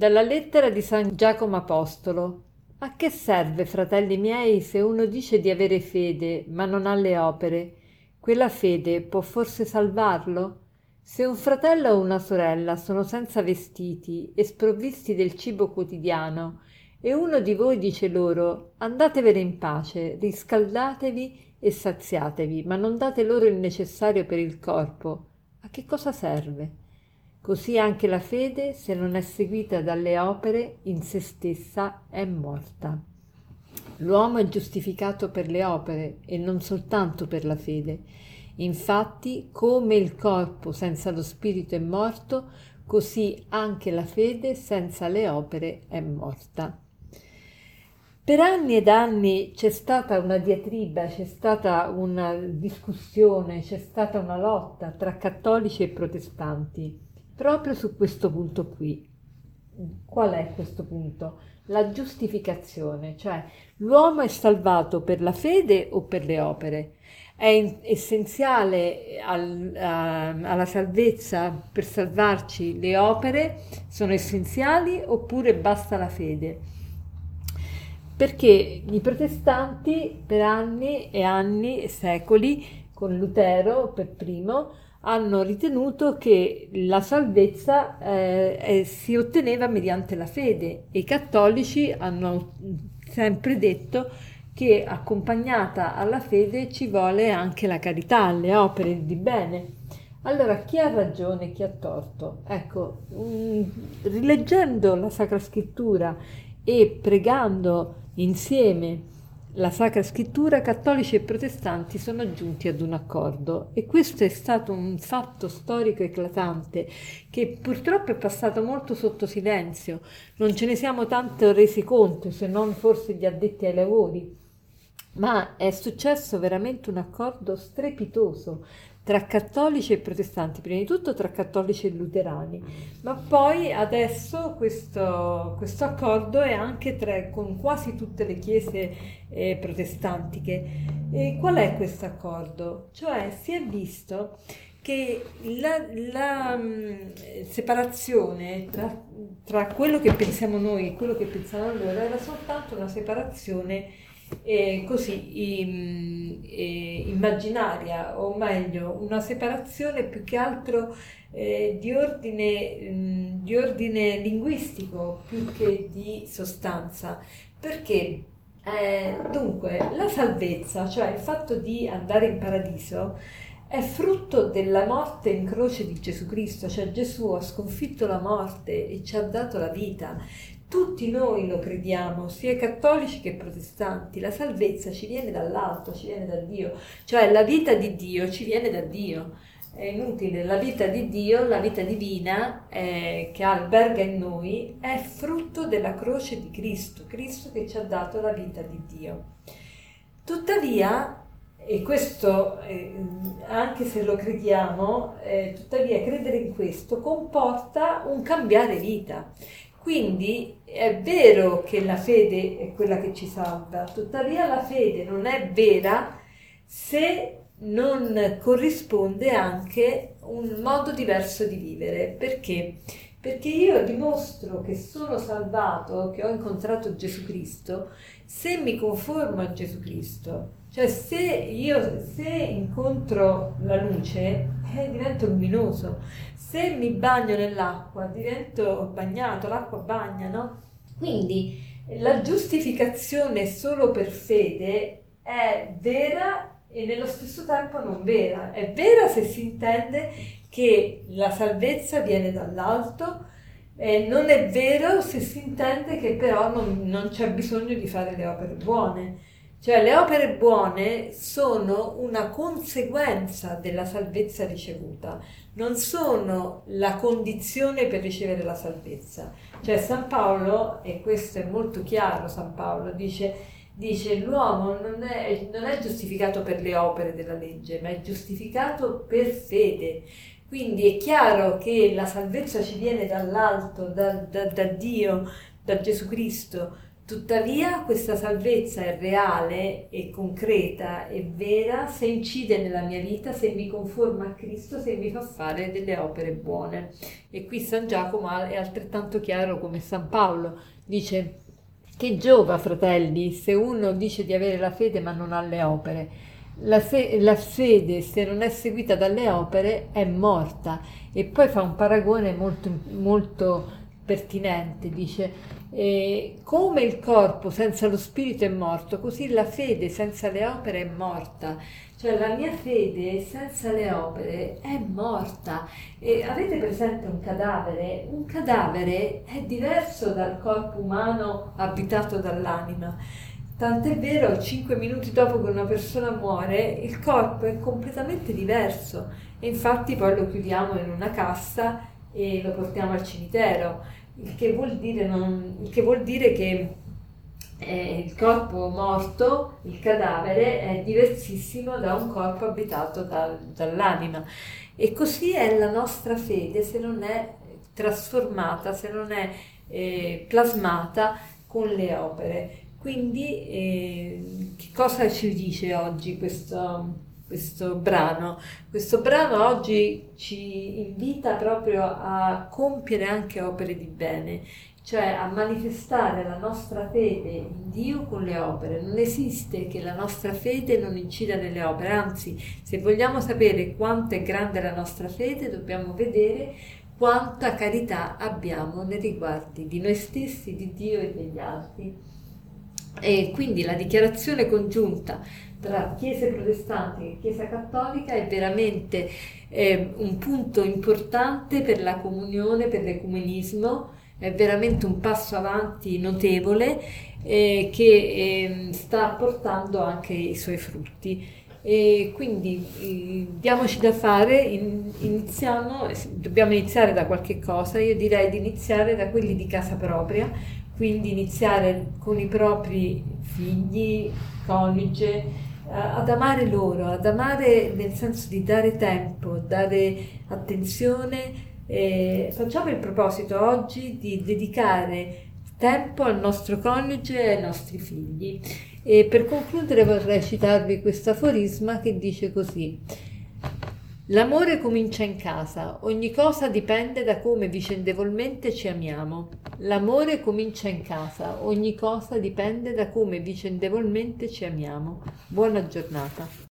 Dalla lettera di San Giacomo Apostolo. A che serve, fratelli miei, se uno dice di avere fede, ma non ha le opere? Quella fede può forse salvarlo? Se un fratello o una sorella sono senza vestiti e sprovvisti del cibo quotidiano, e uno di voi dice loro andatevene in pace, riscaldatevi e saziatevi, ma non date loro il necessario per il corpo, a che cosa serve? Così anche la fede, se non è seguita dalle opere, in se stessa è morta. L'uomo è giustificato per le opere e non soltanto per la fede. Infatti, come il corpo senza lo spirito è morto, così anche la fede senza le opere è morta. Per anni ed anni c'è stata una diatriba, c'è stata una discussione, c'è stata una lotta tra cattolici e protestanti proprio su questo punto qui. Qual è questo punto? La giustificazione, cioè l'uomo è salvato per la fede o per le opere? È in, essenziale al, a, alla salvezza per salvarci le opere? Sono essenziali oppure basta la fede? Perché i protestanti per anni e anni, secoli, con Lutero per primo, hanno ritenuto che la salvezza eh, eh, si otteneva mediante la fede e i cattolici hanno sempre detto che accompagnata alla fede ci vuole anche la carità, le opere di bene. Allora, chi ha ragione e chi ha torto? Ecco, mm, rileggendo la Sacra Scrittura e pregando insieme la Sacra Scrittura, cattolici e protestanti sono giunti ad un accordo e questo è stato un fatto storico eclatante che purtroppo è passato molto sotto silenzio, non ce ne siamo tanto resi conto se non forse gli addetti ai lavori, ma è successo veramente un accordo strepitoso tra cattolici e protestanti, prima di tutto tra cattolici e luterani, ma poi adesso questo, questo accordo è anche tra, con quasi tutte le chiese eh, protestantiche. E qual è questo accordo? Cioè si è visto che la, la um, separazione tra, tra, quello che pensiamo noi e quello che pensano loro era soltanto una separazione eh, così im, eh, immaginaria, o meglio, una separazione più che altro eh, di, ordine, mh, di ordine linguistico più che di sostanza. Perché? Eh, dunque, la salvezza, cioè il fatto di andare in paradiso, è frutto della morte in croce di Gesù Cristo, cioè Gesù ha sconfitto la morte e ci ha dato la vita. Tutti noi lo crediamo, sia cattolici che protestanti, la salvezza ci viene dall'alto, ci viene da Dio, cioè la vita di Dio ci viene da Dio. È inutile, la vita di Dio, la vita divina eh, che alberga in noi è frutto della croce di Cristo, Cristo che ci ha dato la vita di Dio. Tuttavia, e questo eh, anche se lo crediamo, eh, tuttavia credere in questo comporta un cambiare vita. Quindi è vero che la fede è quella che ci salva, tuttavia la fede non è vera se non corrisponde anche un modo diverso di vivere. Perché? Perché io dimostro che sono salvato, che ho incontrato Gesù Cristo, se mi conformo a Gesù Cristo. Cioè se io se incontro la luce, eh, divento luminoso. Se mi bagno nell'acqua, divento bagnato, l'acqua bagna, no? Quindi la giustificazione solo per fede è vera e nello stesso tempo non vera. È vera se si intende che la salvezza viene dall'alto, eh, non è vero se si intende che però non, non c'è bisogno di fare le opere buone. Cioè le opere buone sono una conseguenza della salvezza ricevuta, non sono la condizione per ricevere la salvezza. Cioè San Paolo, e questo è molto chiaro, San Paolo dice, dice l'uomo non è, non è giustificato per le opere della legge, ma è giustificato per fede. Quindi è chiaro che la salvezza ci viene dall'alto, da, da, da Dio, da Gesù Cristo Tuttavia questa salvezza è reale e concreta e vera se incide nella mia vita, se mi conforma a Cristo, se mi fa fare delle opere buone. E qui San Giacomo è altrettanto chiaro come San Paolo. Dice che giova, fratelli, se uno dice di avere la fede ma non ha le opere. La, fe- la fede, se non è seguita dalle opere, è morta. E poi fa un paragone molto, molto pertinente, dice eh, come il corpo senza lo spirito è morto, così la fede senza le opere è morta. Cioè la mia fede senza le opere è morta. E avete presente un cadavere? Un cadavere è diverso dal corpo umano abitato dall'anima. Tant'è vero, cinque minuti dopo che una persona muore, il corpo è completamente diverso e infatti poi lo chiudiamo in una cassa e lo portiamo al cimitero il che vuol dire, non, il che, vuol dire che eh, il corpo morto, il cadavere, è diversissimo da un corpo abitato da, dall'anima. E così è la nostra fede se non è trasformata, se non è eh, plasmata con le opere. Quindi eh, che cosa ci dice oggi questo, questo brano. Questo brano oggi ci invita proprio a compiere anche opere di bene, cioè a manifestare la nostra fede in Dio con le opere. Non esiste che la nostra fede non incida nelle opere, anzi, se vogliamo sapere quanto è grande la nostra fede, dobbiamo vedere quanta carità abbiamo nei riguardi di noi stessi, di Dio e degli altri. E quindi la dichiarazione congiunta tra Chiesa protestante e Chiesa cattolica è veramente eh, un punto importante per la comunione, per l'ecumenismo, è veramente un passo avanti notevole eh, che eh, sta portando anche i suoi frutti. E quindi eh, diamoci da fare, in, iniziamo, dobbiamo iniziare da qualche cosa, io direi di iniziare da quelli di casa propria, quindi iniziare con i propri figli, coniuge, eh, ad amare loro, ad amare nel senso di dare tempo, dare attenzione. Eh, facciamo il proposito oggi di dedicare tempo al nostro coniuge e ai nostri figli. E per concludere vorrei citarvi questo aforisma che dice così. L'amore comincia in casa, ogni cosa dipende da come vicendevolmente ci amiamo. L'amore comincia in casa, ogni cosa dipende da come vicendevolmente ci amiamo. Buona giornata.